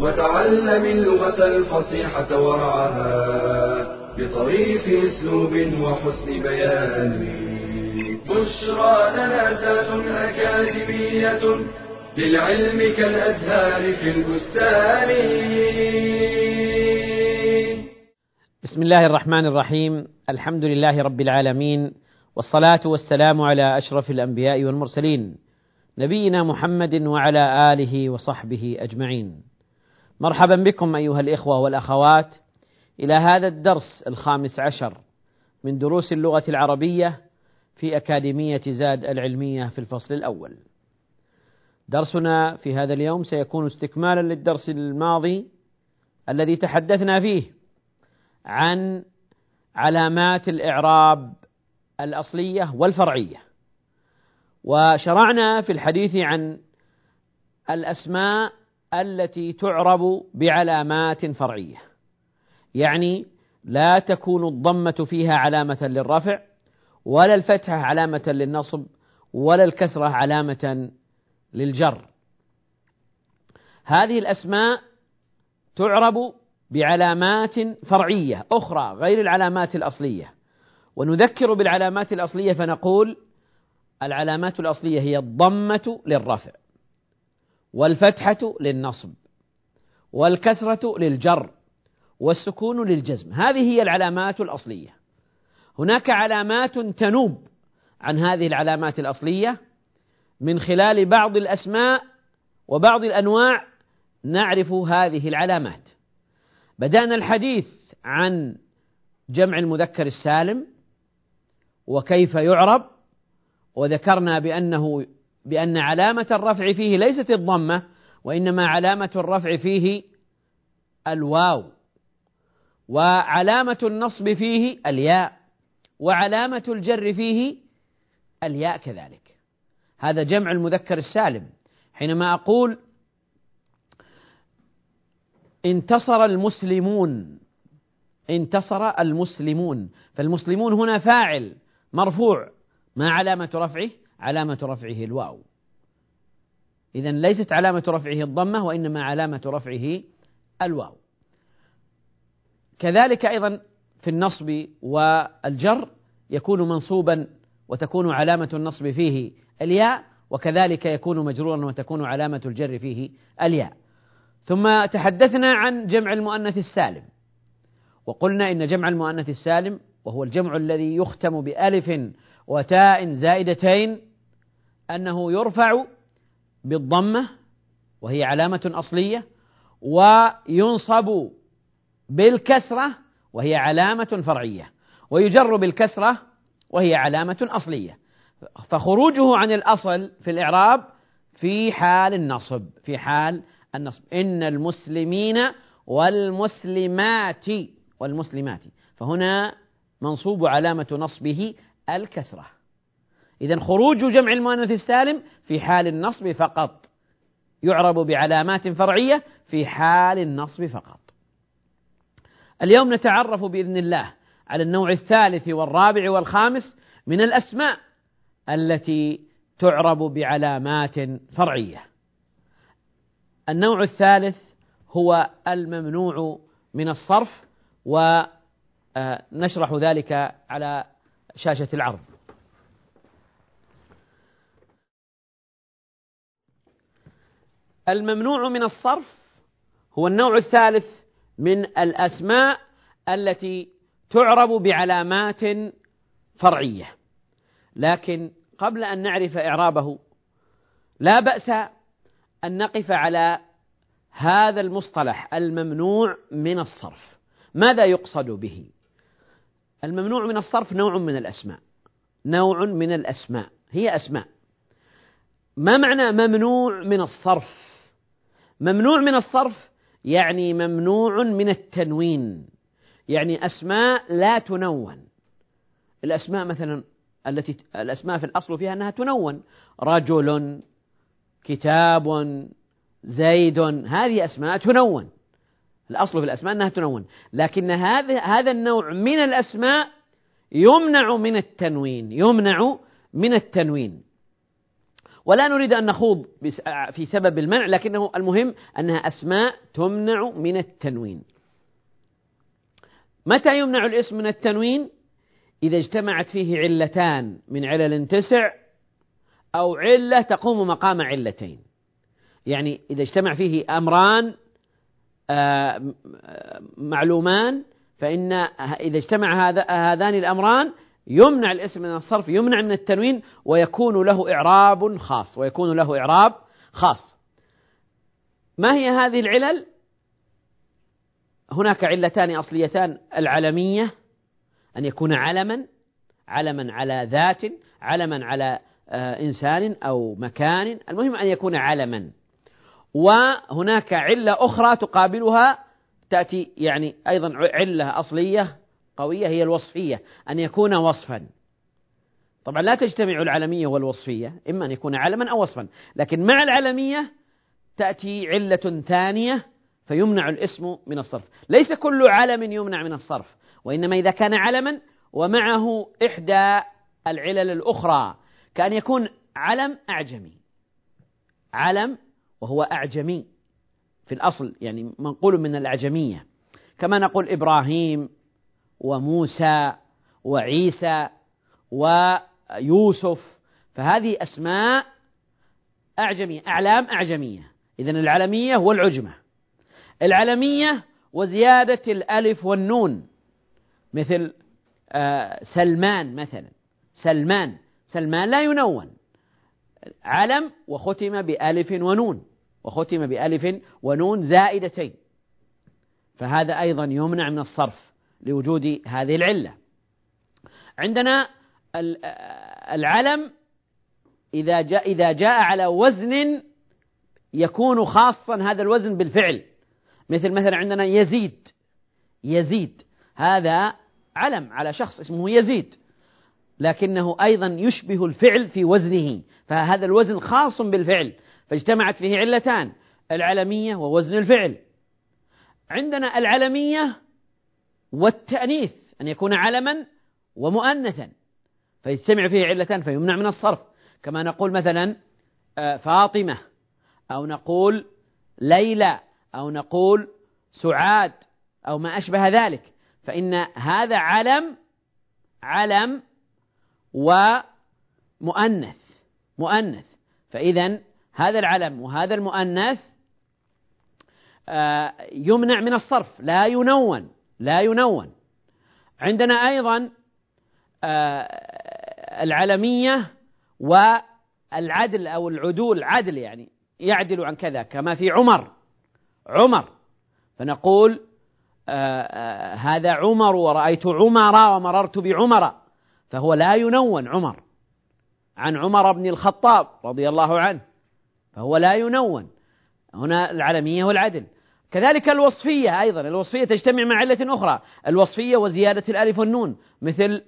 وتعلم اللغة الفصيحة ورعاها بطريف أسلوب وحسن بيان. بشرى لنا زاد أكاديمية للعلم كالأزهار في البستان. بسم الله الرحمن الرحيم. الحمد لله رب العالمين والصلاة والسلام على أشرف الأنبياء والمرسلين نبينا محمد وعلى آله وصحبه أجمعين. مرحبا بكم أيها الإخوة والأخوات إلى هذا الدرس الخامس عشر من دروس اللغة العربية في أكاديمية زاد العلمية في الفصل الأول. درسنا في هذا اليوم سيكون استكمالا للدرس الماضي الذي تحدثنا فيه عن علامات الإعراب الأصلية والفرعية. وشرعنا في الحديث عن الأسماء التي تعرب بعلامات فرعية. يعني لا تكون الضمة فيها علامة للرفع ولا الفتحة علامة للنصب ولا الكسرة علامة للجر. هذه الأسماء تعرب بعلامات فرعية أخرى غير العلامات الأصلية. ونذكر بالعلامات الأصلية فنقول العلامات الأصلية هي الضمة للرفع. والفتحة للنصب والكسرة للجر والسكون للجزم. هذه هي العلامات الأصلية. هناك علامات تنوب عن هذه العلامات الأصلية من خلال بعض الأسماء وبعض الأنواع نعرف هذه العلامات. بدأنا الحديث عن جمع المذكر السالم وكيف يعرب وذكرنا بأنه بأن علامة الرفع فيه ليست الضمة وإنما علامة الرفع فيه الواو. وعلامة النصب فيه الياء وعلامة الجر فيه الياء كذلك. هذا جمع المذكر السالم. حينما أقول انتصر المسلمون انتصر المسلمون فالمسلمون هنا فاعل مرفوع. ما علامة رفعه؟ علامة رفعه الواو. إذا ليست علامة رفعه الضمة وإنما علامة رفعه الواو. كذلك أيضا في النصب والجر يكون منصوبا وتكون علامة النصب فيه الياء وكذلك يكون مجرورا وتكون علامة الجر فيه الياء. ثم تحدثنا عن جمع المؤنث السالم. وقلنا إن جمع المؤنث السالم وهو الجمع الذي يختم بألف وتاء زائدتين أنه يرفع بالضمة وهي علامة أصلية وينصب بالكسرة وهي علامة فرعية ويجر بالكسرة وهي علامة أصلية. فخروجه عن الأصل في الإعراب في حال النصب في حال النصب. إن المسلمين والمسلمات والمسلمات. فهنا منصوب علامة نصبه الكسرة. إذا خروج جمع المؤنث السالم في حال النصب فقط يعرب بعلامات فرعية في حال النصب فقط. اليوم نتعرف بإذن الله على النوع الثالث والرابع والخامس من الأسماء التي تعرب بعلامات فرعية. النوع الثالث هو الممنوع من الصرف ونشرح ذلك على شاشة العرض. الممنوع من الصرف هو النوع الثالث من الأسماء التي تعرب بعلامات فرعية. لكن قبل أن نعرف إعرابه لا بأس أن نقف على هذا المصطلح الممنوع من الصرف. ماذا يقصد به؟ الممنوع من الصرف نوع من الأسماء. نوع من الأسماء. هي أسماء. ما معنى ممنوع من الصرف؟ ممنوع من الصرف يعني ممنوع من التنوين. يعني أسماء لا تنون. الأسماء مثلا التي الأسماء في الأصل فيها أنها تنون. رجل كتاب زيد هذه أسماء تنون. الأصل في الأسماء أنها تنون. لكن هذا هذا النوع من الأسماء يمنع من التنوين. يمنع من التنوين. ولا نريد أن نخوض في سبب المنع لكنه المهم أنها أسماء تمنع من التنوين. متى يمنع الاسم من التنوين؟ إذا اجتمعت فيه علتان من علل تسع أو علة تقوم مقام علتين. يعني إذا اجتمع فيه أمران معلومان فإن إذا اجتمع هذا هذان الأمران يمنع الاسم من الصرف يمنع من التنوين ويكون له إعراب خاص ويكون له إعراب خاص. ما هي هذه العلل؟ هناك علتان أصليتان العلمية أن يكون علما علما على ذات علما على آه، إنسان أو مكان. المهم أن يكون علما. وهناك علة أخرى تقابلها تأتي يعني أيضا علة أصلية قوية هي الوصفية أن يكون وصفا. طبعا لا تجتمع العلمية والوصفية إما أن يكون علما أو وصفا لكن مع العلمية تأتي علة ثانية فيمنع الاسم من الصرف. ليس كل علم يمنع من الصرف وإنما إذا كان علما ومعه إحدى العلل الأخرى كأن يكون علم أعجمي. علم وهو أعجمي في الأصل يعني منقول من الأعجمية. كما نقول إبراهيم وموسى وعيسى ويوسف فهذه أسماء أعجمية أعلام أعجمية. إذن العلمية والعجمة العلمية وزيادة الألف والنون مثل آه، سلمان مثلا. سلمان سلمان لا ينون. علم وختم بألف ونون وختم بألف ونون زائدتين. فهذا أيضا يمنع من الصرف. لوجود هذه العلة. عندنا العلم إذا جاء إذا جاء على وزن يكون خاصا هذا الوزن بالفعل. مثل مثلا عندنا يزيد. يزيد. هذا علم على شخص اسمه يزيد. لكنه أيضا يشبه الفعل في وزنه. فهذا الوزن خاص بالفعل. فاجتمعت فيه علتان. العلمية ووزن الفعل. عندنا العلمية والتأنيث أن يكون علما ومؤنثا. فيجتمع فيه علتان فيمنع من الصرف. كما نقول مثلا آه، فاطمة أو نقول ليلى أو نقول سعاد أو ما أشبه ذلك. فإن هذا علم علم ومؤنث مؤنث. فإذا هذا العلم وهذا المؤنث آه، يمنع من الصرف لا ينون. لا ينون. عندنا أيضا آه، العلمية والعدل أو العدول عدل يعني يعدل عن كذا كما في عمر. عمر. فنقول آه، هذا عمر ورأيت عمر ومررت بعمر. فهو لا ينون عمر. عن عمر بن الخطاب رضي الله عنه. فهو لا ينون. هنا العلمية والعدل. كذلك الوصفية أيضا. الوصفية تجتمع مع علة أخرى. الوصفية وزيادة الألف والنون مثل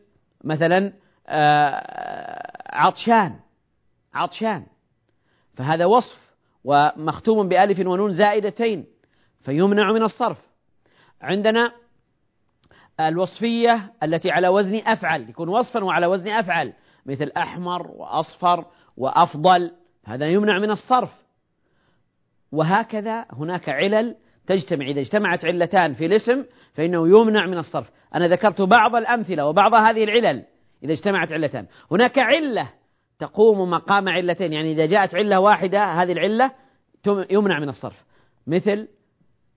مثلا آه، عطشان. عطشان. فهذا وصف ومختوم بألف ونون زائدتين فيمنع من الصرف. عندنا الوصفية التي على وزن أفعل يكون وصفا وعلى وزن أفعل مثل أحمر وأصفر وأفضل هذا يمنع من الصرف. وهكذا هناك علل تجتمع إذا اجتمعت علتان في الاسم فإنه يمنع من الصرف. أنا ذكرت بعض الأمثلة وبعض هذه العلل إذا اجتمعت علتان. هناك علة تقوم مقام علتين يعني إذا جاءت علة واحدة هذه العلة يمنع من الصرف. مثل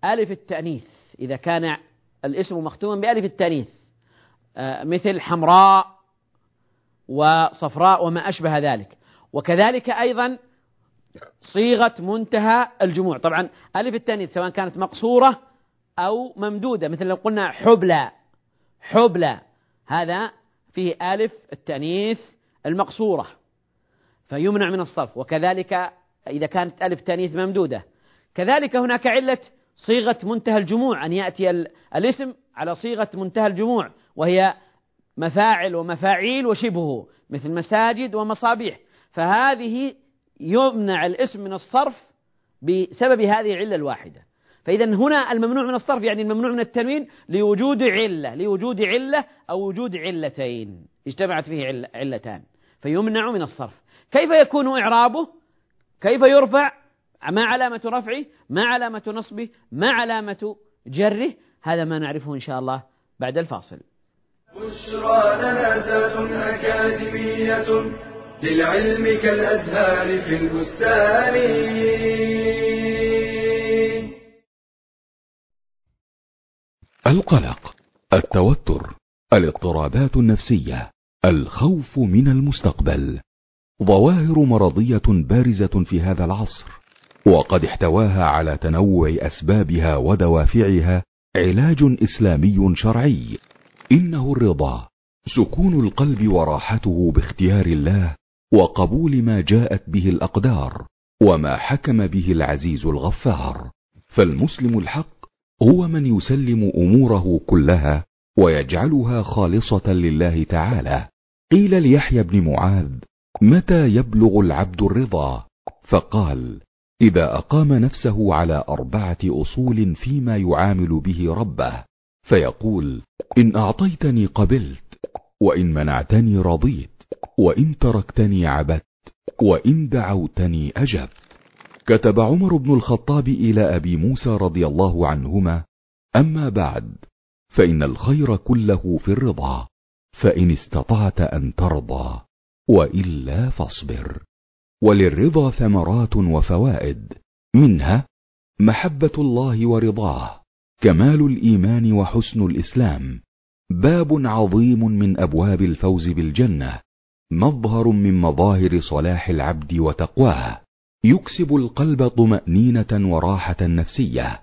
ألف التأنيث إذا كان الاسم مختوما بألف التأنيث. آه، مثل حمراء وصفراء وما أشبه ذلك. وكذلك أيضا صيغة منتهى الجموع. طبعا ألف التأنيث سواء كانت مقصورة أو ممدودة مثل لو قلنا حبلى حبلى. هذا فيه ألف التأنيث المقصورة فيمنع من الصرف. وكذلك إذا كانت ألف تأنيث ممدودة كذلك هناك علة صيغة منتهى الجموع. أن يأتي الاسم على صيغة منتهى الجموع وهي مفاعل ومفاعيل وشبهه مثل مساجد ومصابيح. فهذه يمنع الاسم من الصرف بسبب هذه العلة الواحدة. فإذا هنا الممنوع من الصرف يعني الممنوع من التنوين لوجود علة لوجود علة أو وجود علتين. اجتمعت فيه علتان. فيمنع من الصرف. كيف يكون إعرابه؟ كيف يرفع؟ ما علامة رفعه؟ ما علامة نصبه؟ ما علامة جره؟ هذا ما نعرفه إن شاء الله بعد الفاصل. بشرى أكاديمية للعلم كالأزهار في البستان. القلق التوتر الاضطرابات النفسية الخوف من المستقبل. ظواهر مرضية بارزة في هذا العصر وقد احتواها على تنوع أسبابها ودوافعها علاج إسلامي شرعي. إنه الرضا سكون القلب وراحته باختيار الله. وقبول ما جاءت به الأقدار وما حكم به العزيز الغفار. فالمسلم الحق هو من يسلم أموره كلها ويجعلها خالصة لله تعالى. قيل ليحيى بن معاذ متى يبلغ العبد الرضا؟ فقال إذا أقام نفسه على أربعة أصول فيما يعامل به ربه فيقول إن أعطيتني قبلت وإن منعتني رضيت. وإن تركتني عبدت وإن دعوتني أجبت. كتب عمر بن الخطاب إلى أبي موسى رضي الله عنهما أما بعد فإن الخير كله في الرضا فإن استطعت أن ترضى وإلا فاصبر. وللرضا ثمرات وفوائد منها محبة الله ورضاه كمال الإيمان وحسن الإسلام. باب عظيم من أبواب الفوز بالجنة. مظهر من مظاهر صلاح العبد وتقواه. يكسب القلب طمأنينة وراحة نفسية.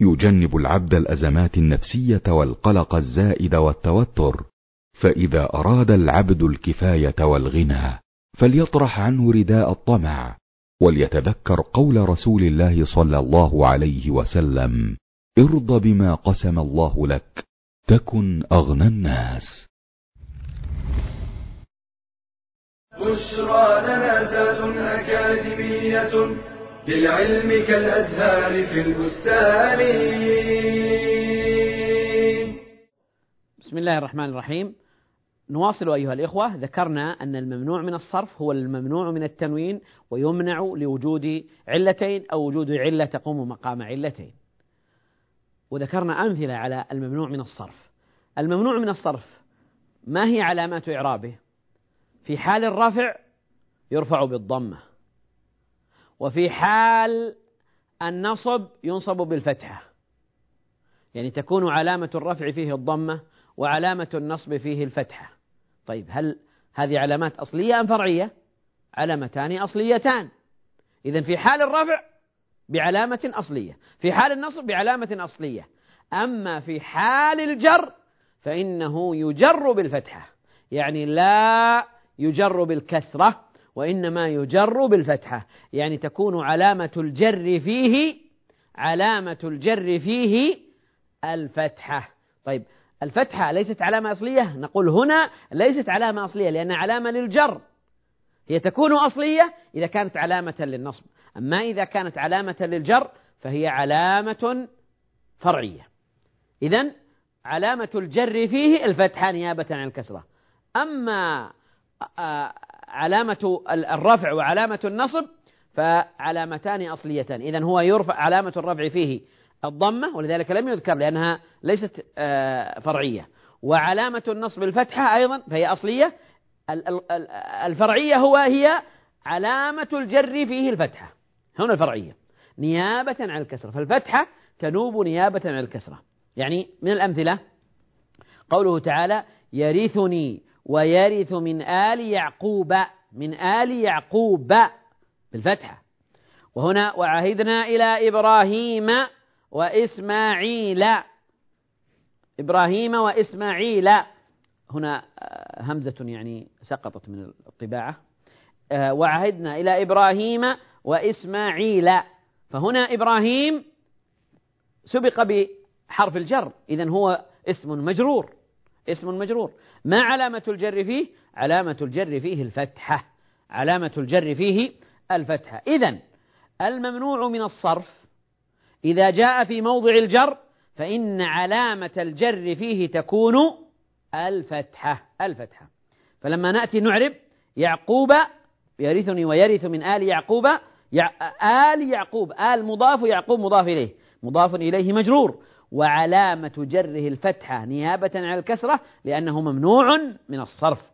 يجنب العبد الأزمات النفسية والقلق الزائد والتوتر. فإذا أراد العبد الكفاية والغنى فليطرح عنه رداء الطمع. وليتذكر قول رسول الله صلى الله عليه وسلم ارض بما قسم الله لك تكن أغنى الناس. بشرى لنا زاد أكاديمية للعلم كالأزهار في البستان. بسم الله الرحمن الرحيم. نواصل أيها الإخوة. ذكرنا أن الممنوع من الصرف هو الممنوع من التنوين ويمنع لوجود علتين أو وجود علة تقوم مقام علتين. وذكرنا أمثلة على الممنوع من الصرف. الممنوع من الصرف ما هي علامات إعرابه؟ في حال الرفع يرفع بالضمة وفي حال النصب ينصب بالفتحة. يعني تكون علامة الرفع فيه الضمة وعلامة النصب فيه الفتحة. طيب هل هذه علامات أصلية أم فرعية؟ علامتان أصليتان. إذا في حال الرفع بعلامة أصلية في حال النصب بعلامة أصلية. أما في حال الجر فإنه يجر بالفتحة يعني لا يجر بالكسرة وإنما يجر بالفتحة. يعني تكون علامة الجر فيه علامة الجر فيه الفتحة. طيب الفتحة ليست علامة أصلية؟ نقول هنا ليست علامة أصلية لأنها علامة للجر. هي تكون أصلية إذا كانت علامة للنصب. أما إذا كانت علامة للجر فهي علامة فرعية. إذا علامة الجر فيه الفتحة نيابة عن الكسرة. أما علامة الرفع وعلامة النصب فعلامتان أصليتان. إذا هو يرفع علامة الرفع فيه الضمة ولذلك لم يذكر لأنها ليست آه، فرعية. وعلامة النصب الفتحة أيضا فهي أصلية. الفرعية هو هي علامة الجر فيه الفتحة. هنا الفرعية. نيابة عن الكسرة. فالفتحة تنوب نيابة عن الكسرة. يعني من الأمثلة قوله تعالى يرثني ويرث من آل يعقوب من آل يعقوب بالفتحة. وهنا وعهدنا إلى إبراهيم وإسماعيل. إبراهيم وإسماعيل. هنا آه، همزة يعني سقطت من الطباعة. آه، وعهدنا إلى إبراهيم وإسماعيل. فهنا إبراهيم سبق بحرف الجر إذا هو اسم مجرور. اسم مجرور. ما علامة الجر فيه؟ علامة الجر فيه الفتحة. علامة الجر فيه الفتحة. إذا الممنوع من الصرف إذا جاء في موضع الجر فإن علامة الجر فيه تكون الفتحة. الفتحة. فلما نأتي نعرب يعقوب يرثني ويرث من آل يعقوب آل يعقوب. آل مضاف يعقوب مضاف إليه. مضاف إليه مجرور. وعلامة جره الفتحة نيابة عن الكسرة لأنه ممنوع من الصرف.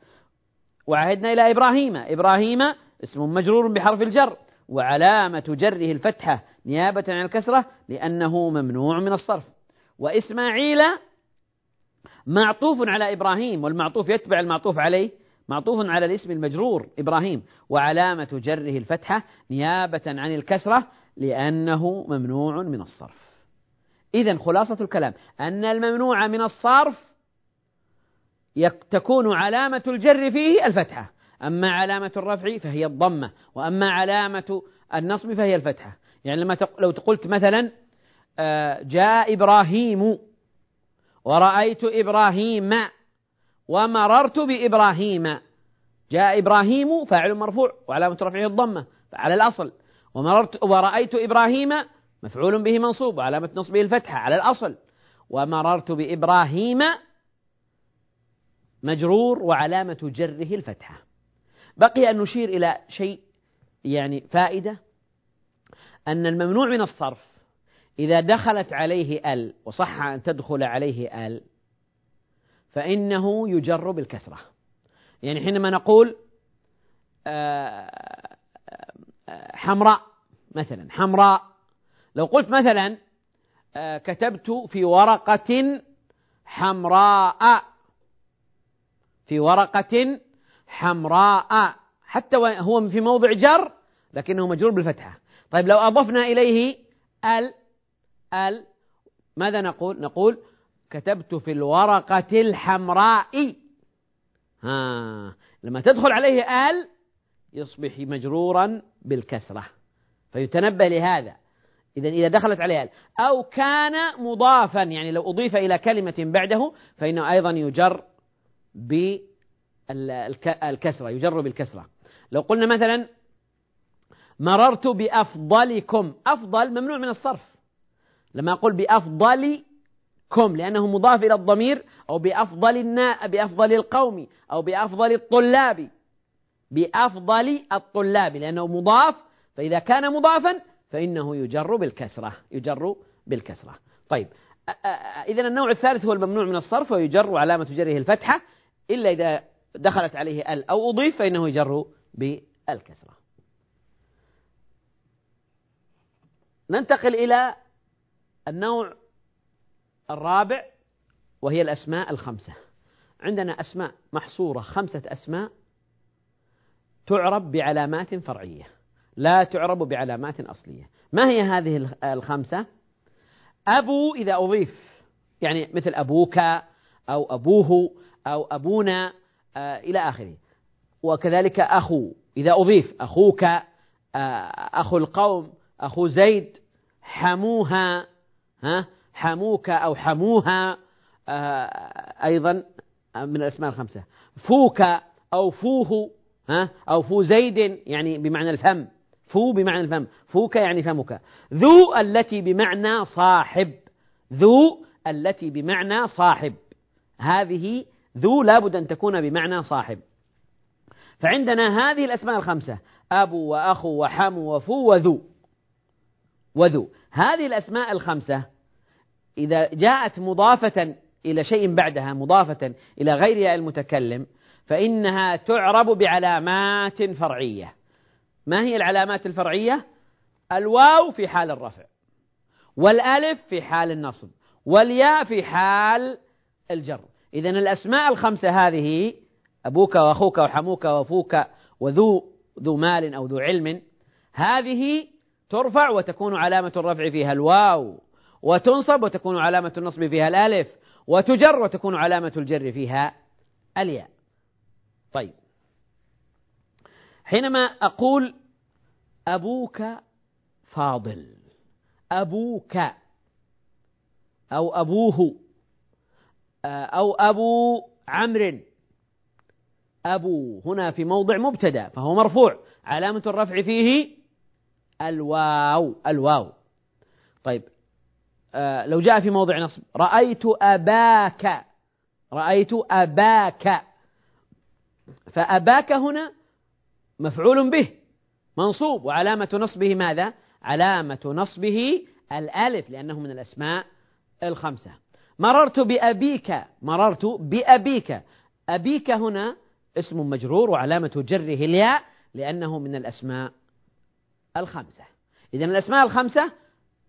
وعهدنا إلى إبراهيم. إبراهيم اسم مجرور بحرف الجر. وعلامة جره الفتحة نيابة عن الكسرة لأنه ممنوع من الصرف. وإسماعيل معطوف على إبراهيم والمعطوف يتبع المعطوف عليه. معطوف على الاسم المجرور إبراهيم. وعلامة جره الفتحة نيابة عن الكسرة لأنه ممنوع من الصرف. إذا خلاصة الكلام. أن الممنوع من الصرف تكون علامة الجر فيه الفتحة. أما علامة الرفع فهي الضمة وأما علامة النصب فهي الفتحة. يعني لما لو قلت مثلا آه، جاء إبراهيم ورأيت إبراهيم ومررت بإبراهيم جاء إبراهيم فاعل مرفوع وعلامة رفعه الضمة على الأصل. ومررت ورأيت إبراهيم مفعول به منصوب وعلامة نصبه الفتحة على الأصل. ومررت بإبراهيم مجرور وعلامة جره الفتحة. بقي أن نشير إلى شيء يعني فائدة أن الممنوع من الصرف إذا دخلت عليه ال وصح أن تدخل عليه ال فإنه يجر بالكسرة. يعني حينما نقول آه، آه، حمراء مثلا حمراء لو قلت مثلا آه، كتبت في ورقة حمراء. في ورقة حمراء. حتى هو في موضع جر لكنه مجرور بالفتحة. طيب لو أضفنا إليه ال ال ماذا نقول؟ نقول كتبت في الورقة الحمراء. ها لما تدخل عليه ال يصبح مجرورا بالكسرة. فيتنبه لهذا. إذا إذا دخلت عليه ال. أو كان مضافا يعني لو أضيف إلى كلمة بعده فإنه أيضا يجر بالكسرة يجر بالكسرة. لو قلنا مثلا مررت بأفضلكم أفضل ممنوع من الصرف. لما أقول بأفضلكم لأنه مضاف إلى الضمير أو بأفضل النا بأفضل القوم أو بأفضل الطلاب. بأفضل الطلاب لأنه مضاف فإذا كان مضافا فإنه يجر بالكسرة يجر بالكسرة. طيب إذا النوع الثالث هو الممنوع من الصرف ويجر وعلامة جره الفتحة إلا إذا دخلت عليه ال أو أضيف فإنه يجر بالكسرة. ننتقل إلى النوع الرابع وهي الأسماء الخمسة. عندنا أسماء محصورة خمسة أسماء تعرب بعلامات فرعية. لا تعرب بعلامات أصلية. ما هي هذه الخمسة؟ أبو إذا أضيف يعني مثل أبوك أو أبوه أو أبونا آه، إلى آخره. وكذلك أخو إذا أضيف أخوك آه، أخو القوم أخو زيد حموها ها حموك أو حموها آه، أيضا من الأسماء الخمسة. فوك أو فوه ها أو فو زيد يعني بمعنى الفم. فو بمعنى الفم فوك يعني فمك. ذو التي بمعنى صاحب ذو التي بمعنى صاحب. هذه ذو لابد أن تكون بمعنى صاحب. فعندنا هذه الأسماء الخمسة أبو وأخو وحمو وفو وذو. وذو. هذه الأسماء الخمسة إذا جاءت مضافة إلى شيء بعدها مضافة إلى غير المتكلم فإنها تعرب بعلامات فرعية. ما هي العلامات الفرعية؟ الواو في حال الرفع والألف في حال النصب والياء في حال الجر. إذا الأسماء الخمسة هذه أبوك وأخوك وحموك وفوك وذو ذو مال أو ذو علم هذه ترفع وتكون علامة الرفع فيها الواو وتنصب وتكون علامة النصب فيها الألف وتجر وتكون علامة الجر فيها الياء. طيب. حينما أقول أبوك فاضل أبوك أو أبوه أو أبو عمرو أبو هنا في موضع مبتدأ فهو مرفوع علامة الرفع فيه الواو الواو. طيب آه لو جاء في موضع نصب رأيت أباك رأيت أباك فأباك هنا مفعول به منصوب. وعلامة نصبه ماذا؟ علامة نصبه الألف لأنه من الأسماء الخمسة. مررت بأبيك مررت بأبيك. أبيك هنا اسم مجرور وعلامة جره الياء لأنه من الأسماء الخمسة. إذا الأسماء الخمسة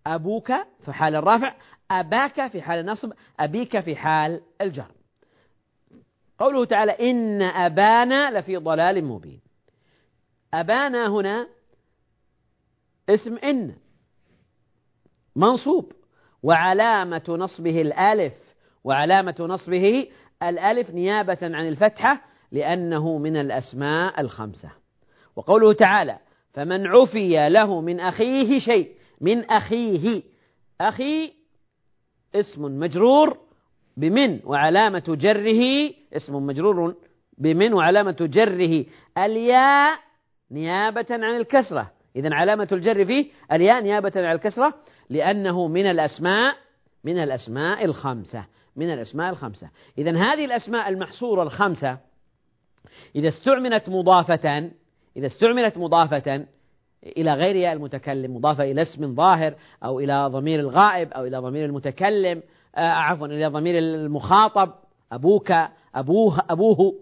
أبوك في حال الرافع أباك في حال النصب أبيك في حال الجر. قوله تعالى إن أبانا لفي ضلال مبين. أبانا هنا اسم إن منصوب وعلامة نصبه الألف وعلامة نصبه الألف نيابة عن الفتحة لأنه من الأسماء الخمسة. وقوله تعالى فمن عفي له من أخيه شيء من أخيه. أخي اسم مجرور بمن وعلامة جره اسم مجرور بمن وعلامة جره الياء نيابة عن الكسرة. إذا علامة الجر فيه الياء نيابة عن الكسرة لأنه من الأسماء من الأسماء الخمسة من الأسماء الخمسة. إذا هذه الأسماء المحصورة الخمسة إذا استعملت مضافة إذا استعملت مضافة إلى غير المتكلم مضافة إلى اسم ظاهر أو إلى ضمير الغائب أو إلى ضمير المتكلم آه عفوا إلى ضمير المخاطب أبوك أبوه أبوه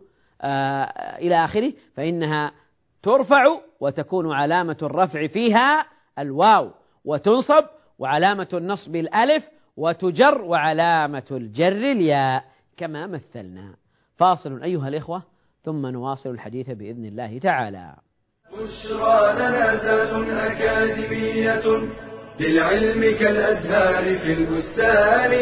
آه إلى آخره فإنها ترفع وتكون علامة الرفع فيها الواو وتنصب وعلامة النصب الألف وتجر وعلامة الجر الياء كما مثلنا. فاصل أيها الإخوة ثم نواصل الحديث بإذن الله تعالى. بشرى لنا أكاديمية للعلم كالأزهار في البستان.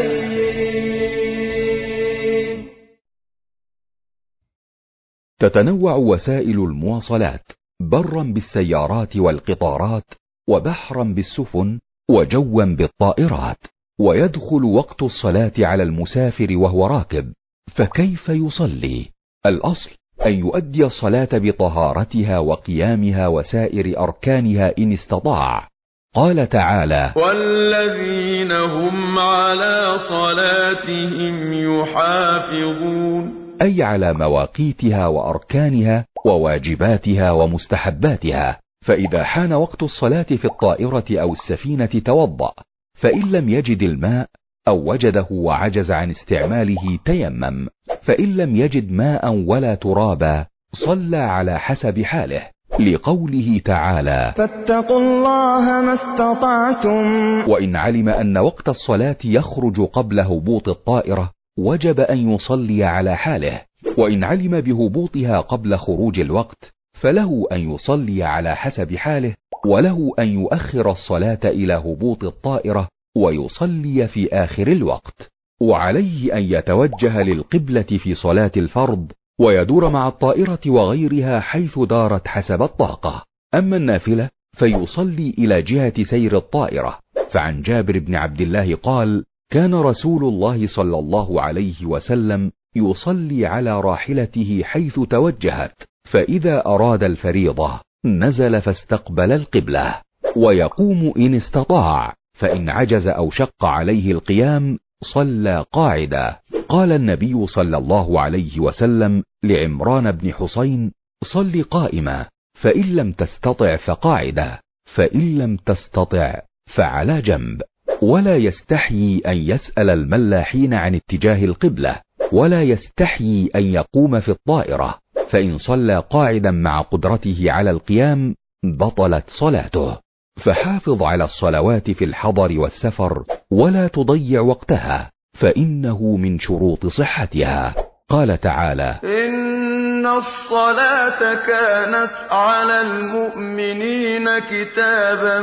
تتنوع وسائل المواصلات برا بالسيارات والقطارات وبحرا بالسفن وجوا بالطائرات ويدخل وقت الصلاة على المسافر وهو راكب. فكيف يصلي؟ الأصل أن يؤدي الصلاة بطهارتها وقيامها وسائر أركانها إن استطاع. قال تعالى والذين هم على صلاتهم يحافظون. أي على مواقيتها وأركانها وواجباتها ومستحباتها فإذا حان وقت الصلاة في الطائرة أو السفينة توضأ فإن لم يجد الماء أو وجده وعجز عن استعماله تيمم فإن لم يجد ماء ولا ترابا صلى على حسب حاله لقوله تعالى فاتقوا الله ما استطعتم. وإن علم أن وقت الصلاة يخرج قبل هبوط الطائرة وجب أن يصلي على حاله وإن علم بهبوطها قبل خروج الوقت فله أن يصلي على حسب حاله وله أن يؤخر الصلاة إلى هبوط الطائرة ويصلي في آخر الوقت. وعليه أن يتوجه للقبلة في صلاة الفرض ويدور مع الطائرة وغيرها حيث دارت حسب الطاقة. أما النافلة فيصلي إلى جهة سير الطائرة. فعن جابر بن عبد الله قال كان رسول الله صلى الله عليه وسلم يصلي على راحلته حيث توجهت فإذا أراد الفريضة نزل فاستقبل القبلة ويقوم إن استطاع فإن عجز أو شق عليه القيام صلى قاعدا. قال النبي صلى الله عليه وسلم لعمران بن حسين صل قائما فإن لم تستطع فقاعدا فإن لم تستطع فعلى جنب. ولا يستحيي أن يسأل الملاحين عن اتجاه القبلة ولا يستحيي أن يقوم في الطائرة فإن صلى قاعدا مع قدرته على القيام بطلت صلاته. فحافظ على الصلوات في الحضر والسفر ولا تضيع وقتها فإنه من شروط صحتها. قال تعالى إن الصلاة كانت على المؤمنين كتابا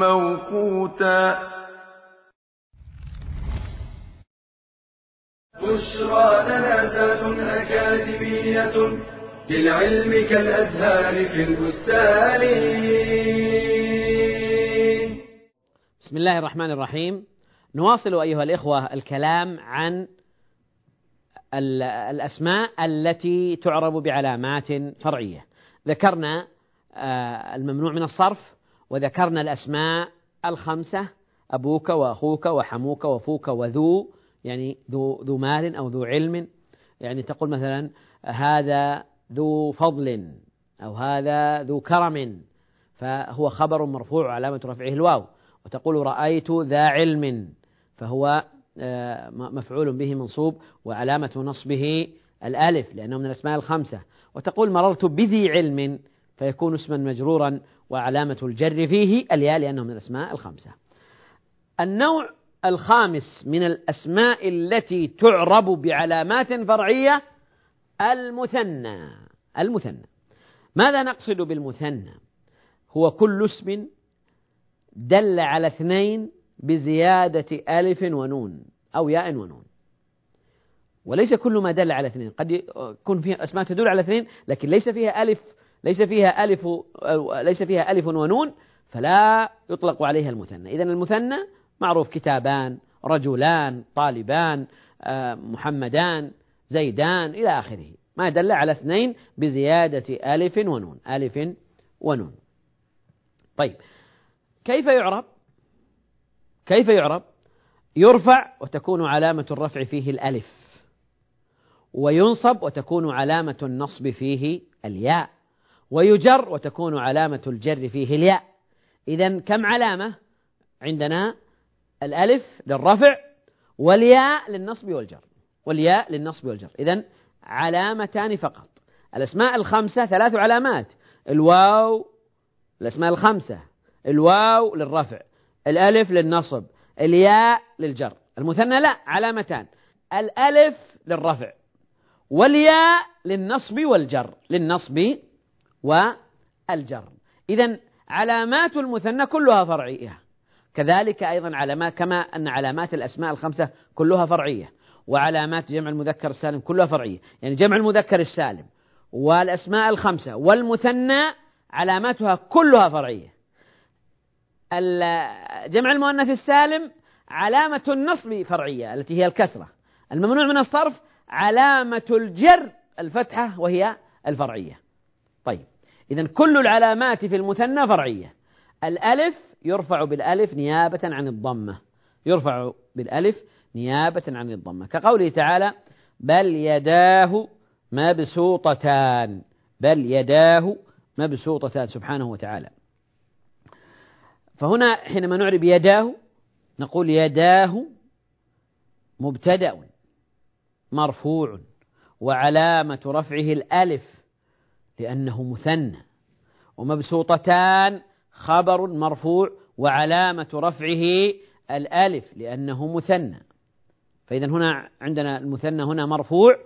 موقوتا. بشرى لنا زاد أكاديمية للعلم كالأزهار في البستان. بسم الله الرحمن الرحيم. نواصل أيها الإخوة الكلام عن الأسماء التي تعرب بعلامات فرعية. ذكرنا آه، الممنوع من الصرف وذكرنا الأسماء الخمسة أبوك وأخوك وحموك وفوك وذو يعني ذو ذو مال أو ذو علم. يعني تقول مثلا هذا ذو فضل أو هذا ذو كرم فهو خبر مرفوع علامة رفعه الواو. وتقول رأيت ذا علم فهو آه، مفعول به منصوب وعلامة نصبه الألف لأنه من الأسماء الخمسة. وتقول مررت بذي علم فيكون اسما مجرورا وعلامة الجر فيه الياء لأنه من الأسماء الخمسة. النوع الخامس من الأسماء التي تعرب بعلامات فرعية المثنى. المثنى. ماذا نقصد بالمثنى؟ هو كل اسم دل على اثنين بزيادة ألف ونون أو ياء ونون. وليس كل ما دل على اثنين. قد يكون فيها أسماء تدل على اثنين لكن ليس فيها ألف ليس فيها ألف ليس فيها ألف ونون فلا يطلق عليها المثنى. إذا المثنى معروف كتابان رجلان طالبان آه، محمدان زيدان إلى آخره. ما دل على اثنين بزيادة ألف ونون ألف ونون. طيب كيف يعرب؟ كيف يعرب؟ يرفع وتكون علامة الرفع فيه الألف وينصب وتكون علامة النصب فيه الياء ويجر وتكون علامة الجر فيه الياء. إذا كم علامة عندنا؟ الألف للرفع والياء للنصب والجر. والياء للنصب والجر. إذا علامتان فقط. الأسماء الخمسة ثلاث علامات. الواو الأسماء الخمسة. الواو للرفع. الألف للنصب. الياء للجر. المثنى لا علامتان. الألف للرفع. والياء للنصب والجر. للنصب والجر. إذا علامات المثنى كلها فرعية. كذلك أيضا علامات كما أن علامات الأسماء الخمسة كلها فرعية وعلامات جمع المذكر السالم كلها فرعية. يعني جمع المذكر السالم والأسماء الخمسة والمثنى علاماتها كلها فرعية. جمع المؤنث السالم علامة النصب فرعية التي هي الكسرة. الممنوع من الصرف علامة الجر الفتحة وهي الفرعية. طيب إذا كل العلامات في المثنى فرعية. الألف يرفع بالألف نيابة عن الضمة. يرفع بالألف نيابة عن الضمة. كقوله تعالى بل يداه مبسوطتان. بل يداه مبسوطتان سبحانه وتعالى. فهنا حينما نعرب يداه نقول يداه مبتدأ مرفوع وعلامة رفعه الألف لأنه مثنى. ومبسوطتان خبر مرفوع وعلامة رفعه الألف لأنه مثنى. فإذا هنا عندنا المثنى هنا مرفوع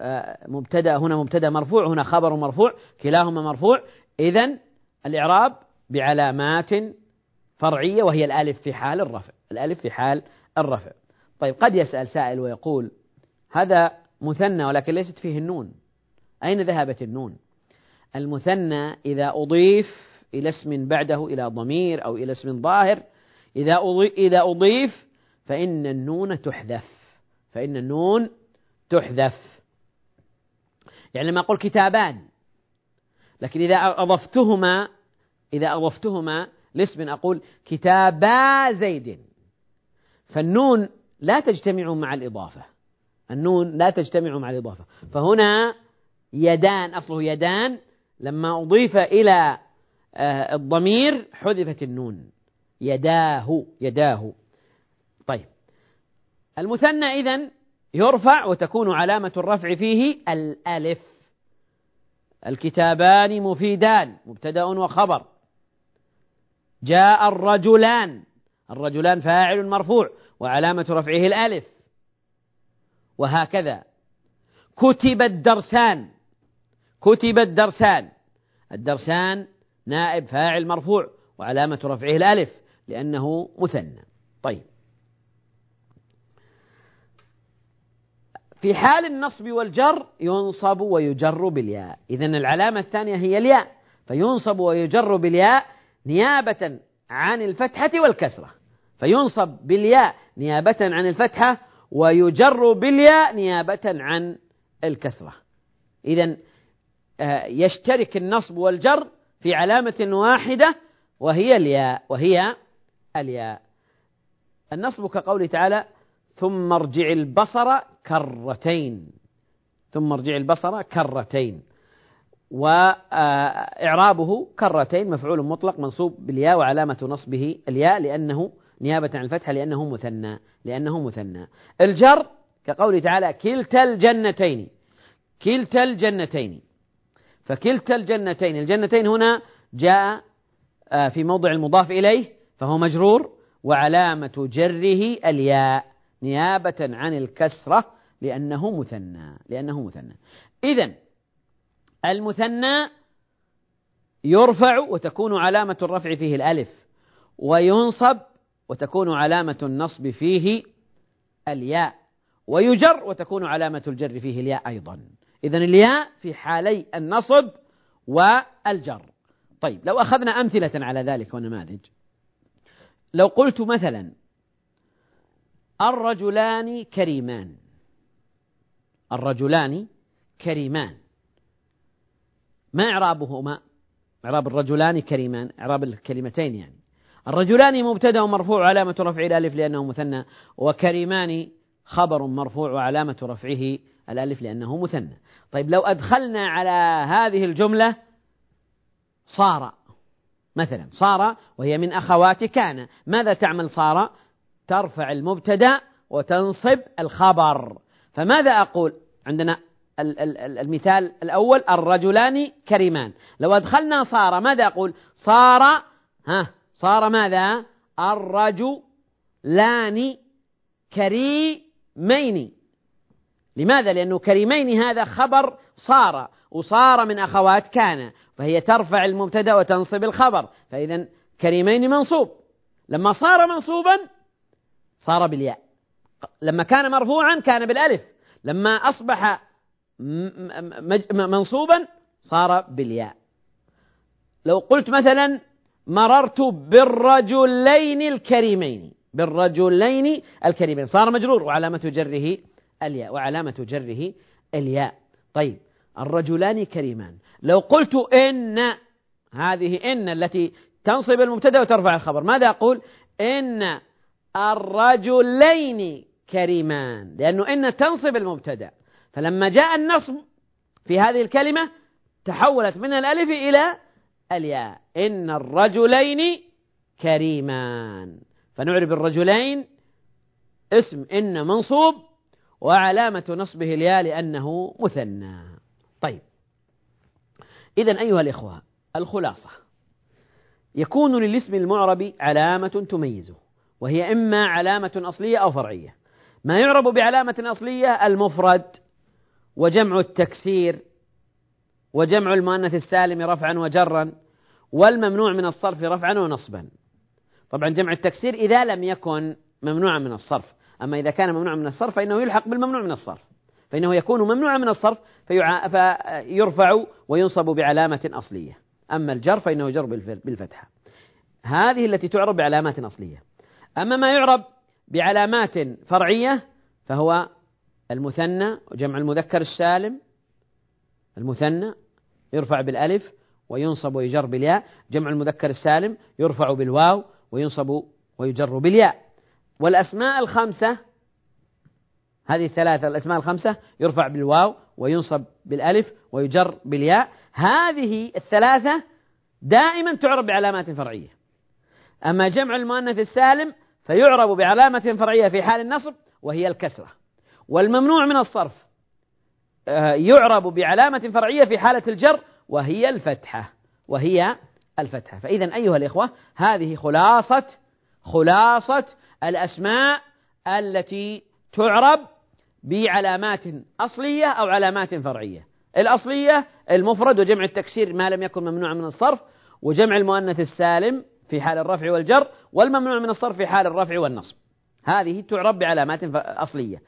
آه، مبتدأ هنا مبتدأ مرفوع هنا خبر مرفوع كلاهما مرفوع. إذا الإعراب بعلامات فرعية وهي الألف في حال الرفع الألف في حال الرفع. طيب قد يسأل سائل ويقول هذا مثنى ولكن ليست فيه النون. أين ذهبت النون؟ المثنى إذا أضيف إلى اسم بعده إلى ضمير أو إلى اسم ظاهر. إذا إذا أضيف فإن النون تحذف. فإن النون تحذف. يعني لما أقول كتابان لكن إذا أضفتهما إذا أضفتهما لاسم أقول كتابا زيد. فالنون لا تجتمع مع الإضافة. النون لا تجتمع مع الإضافة. فهنا يدان أصله يدان لما أضيف إلى الضمير حذفت النون. يداه يداه. طيب. المثنى إذن يرفع وتكون علامة الرفع فيه الألف. الكتابان مفيدان مبتدأ وخبر. جاء الرجلان. الرجلان فاعل مرفوع وعلامة رفعه الألف. وهكذا. كتب الدرسان. كتب الدرسان. الدرسان نائب فاعل مرفوع وعلامة رفعه الألف لأنه مثنى. طيب. في حال النصب والجر ينصب ويجر بالياء. إذا العلامة الثانية هي الياء. فينصب ويجر بالياء نيابة عن الفتحة والكسرة. فينصب بالياء نيابة عن الفتحة ويجر بالياء نيابة عن الكسرة. إذا آه، يشترك النصب والجر في علامة واحدة وهي الياء وهي الياء. النصب كقوله تعالى ثم ارجع البصر كرتين. ثم ارجع البصر كرتين. وإعرابه كرتين مفعول مطلق منصوب بالياء وعلامة نصبه الياء لأنه نيابة عن الفتحة لأنه مثنى لأنه مثنى. الجر كقوله تعالى كلتا الجنتين. كلتا الجنتين. فكلتا الجنتين الجنتين هنا جاء آه، في موضع المضاف إليه فهو مجرور وعلامة جره الياء نيابة عن الكسرة لأنه مثنى لأنه مثنى. إذا المثنى يرفع وتكون علامة الرفع فيه الألف وينصب وتكون علامة النصب فيه الياء ويجر وتكون علامة الجر فيه الياء أيضا. إذا الياء في حالي النصب والجر. طيب لو أخذنا أمثلة على ذلك ونماذج لو قلت مثلا الرجلان كريمان. الرجلان كريمان. ما إعرابهما؟ إعراب الرجلان كريمان إعراب الكلمتين يعني. الرجلان مبتدأ مرفوع علامة رفعه الألف لأنه مثنى وكريمان خبر مرفوع وعلامة رفعه الألف لأنه مثنى. طيب لو أدخلنا على هذه الجملة صار مثلا صار وهي من أخوات كان. ماذا تعمل صار ترفع المبتدأ وتنصب الخبر. فماذا أقول؟ عندنا المثال الأول الرجلان كريمان. لو أدخلنا صار ماذا أقول؟ صار ها صار ماذا؟ الرجلان كريمين. لماذا؟ لأنه كريمين هذا خبر صار وصار من أخوات كان فهي ترفع المبتدأ وتنصب الخبر فإذا كريمين منصوب. لما صار منصوبا صار بالياء. لما كان مرفوعا كان بالألف. لما أصبح منصوبا صار بالياء. لو قلت مثلا مررت بالرجلين الكريمين. بالرجلين الكريمين. صار مجرور وعلامة جره الياء وعلامة جره الياء. طيب الرجلان كريمان. لو قلت إن هذه إن التي تنصب المبتدأ وترفع الخبر ماذا أقول؟ إن الرجلين كريمان لأنه إن تنصب المبتدأ. فلما جاء النصب في هذه الكلمة تحولت من الألف إلى الياء. إن الرجلين كريمان. فنعرب الرجلين اسم إن منصوب وعلامة نصبه الياء لأنه مثنى. طيب. إذا أيها الإخوة الخلاصة. يكون للاسم المعرب علامة تميزه وهي إما علامة أصلية أو فرعية. ما يعرب بعلامة أصلية المفرد وجمع التكسير وجمع المؤنث السالم رفعا وجرا والممنوع من الصرف رفعا ونصبا. طبعا جمع التكسير إذا لم يكن ممنوعا من الصرف. أما إذا كان ممنوعا من الصرف فإنه يلحق بالممنوع من الصرف. فإنه يكون ممنوعا من الصرف فيرفع وينصب بعلامة أصلية. أما الجر فإنه يجر بالفتحة. هذه التي تعرب بعلامات أصلية. أما ما يعرب بعلامات فرعية فهو المثنى وجمع المذكر السالم المثنى يرفع بالألف وينصب ويجر بالياء. جمع المذكر السالم يرفع بالواو وينصب ويجر بالياء. والأسماء الخمسة هذه الثلاثة الأسماء الخمسة يرفع بالواو وينصب بالألف ويجر بالياء. هذه الثلاثة دائما تعرب بعلامات فرعية. أما جمع المؤنث السالم فيعرب بعلامة فرعية في حال النصب وهي الكسرة. والممنوع من الصرف آه، يعرب بعلامة فرعية في حالة الجر وهي الفتحة وهي الفتحة. فإذا أيها الإخوة هذه خلاصة خلاصة الأسماء التي تعرب بعلامات أصلية أو علامات فرعية. الأصلية المفرد وجمع التكسير ما لم يكن ممنوعا من الصرف وجمع المؤنث السالم في حال الرفع والجر والممنوع من الصرف في حال الرفع والنصب. هذه تعرب بعلامات أصلية.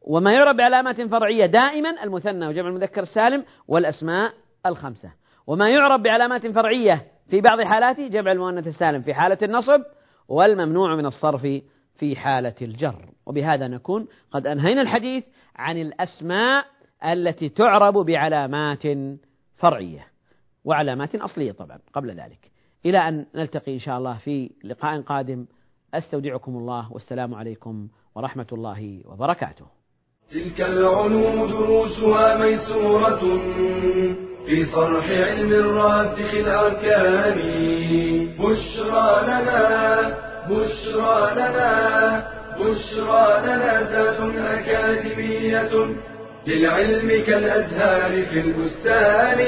وما يعرب بعلامات فرعية دائما المثنى وجمع المذكر السالم والأسماء الخمسة. وما يعرب بعلامات فرعية في بعض حالاته جمع المؤنث السالم في حالة النصب والممنوع من الصرف في حالة الجر. وبهذا نكون قد أنهينا الحديث عن الأسماء التي تعرب بعلامات فرعية وعلامات أصلية طبعا قبل ذلك. إلى أن نلتقي إن شاء الله في لقاء قادم. أستودعكم الله والسلام عليكم ورحمة الله وبركاته. تلك العلوم دروسها ميسورة في صرح علم الراسخ الأركان. بشرى لنا بشرى لنا بشرى لنا ذات أكاديمية للعلم كالأزهار في البستان.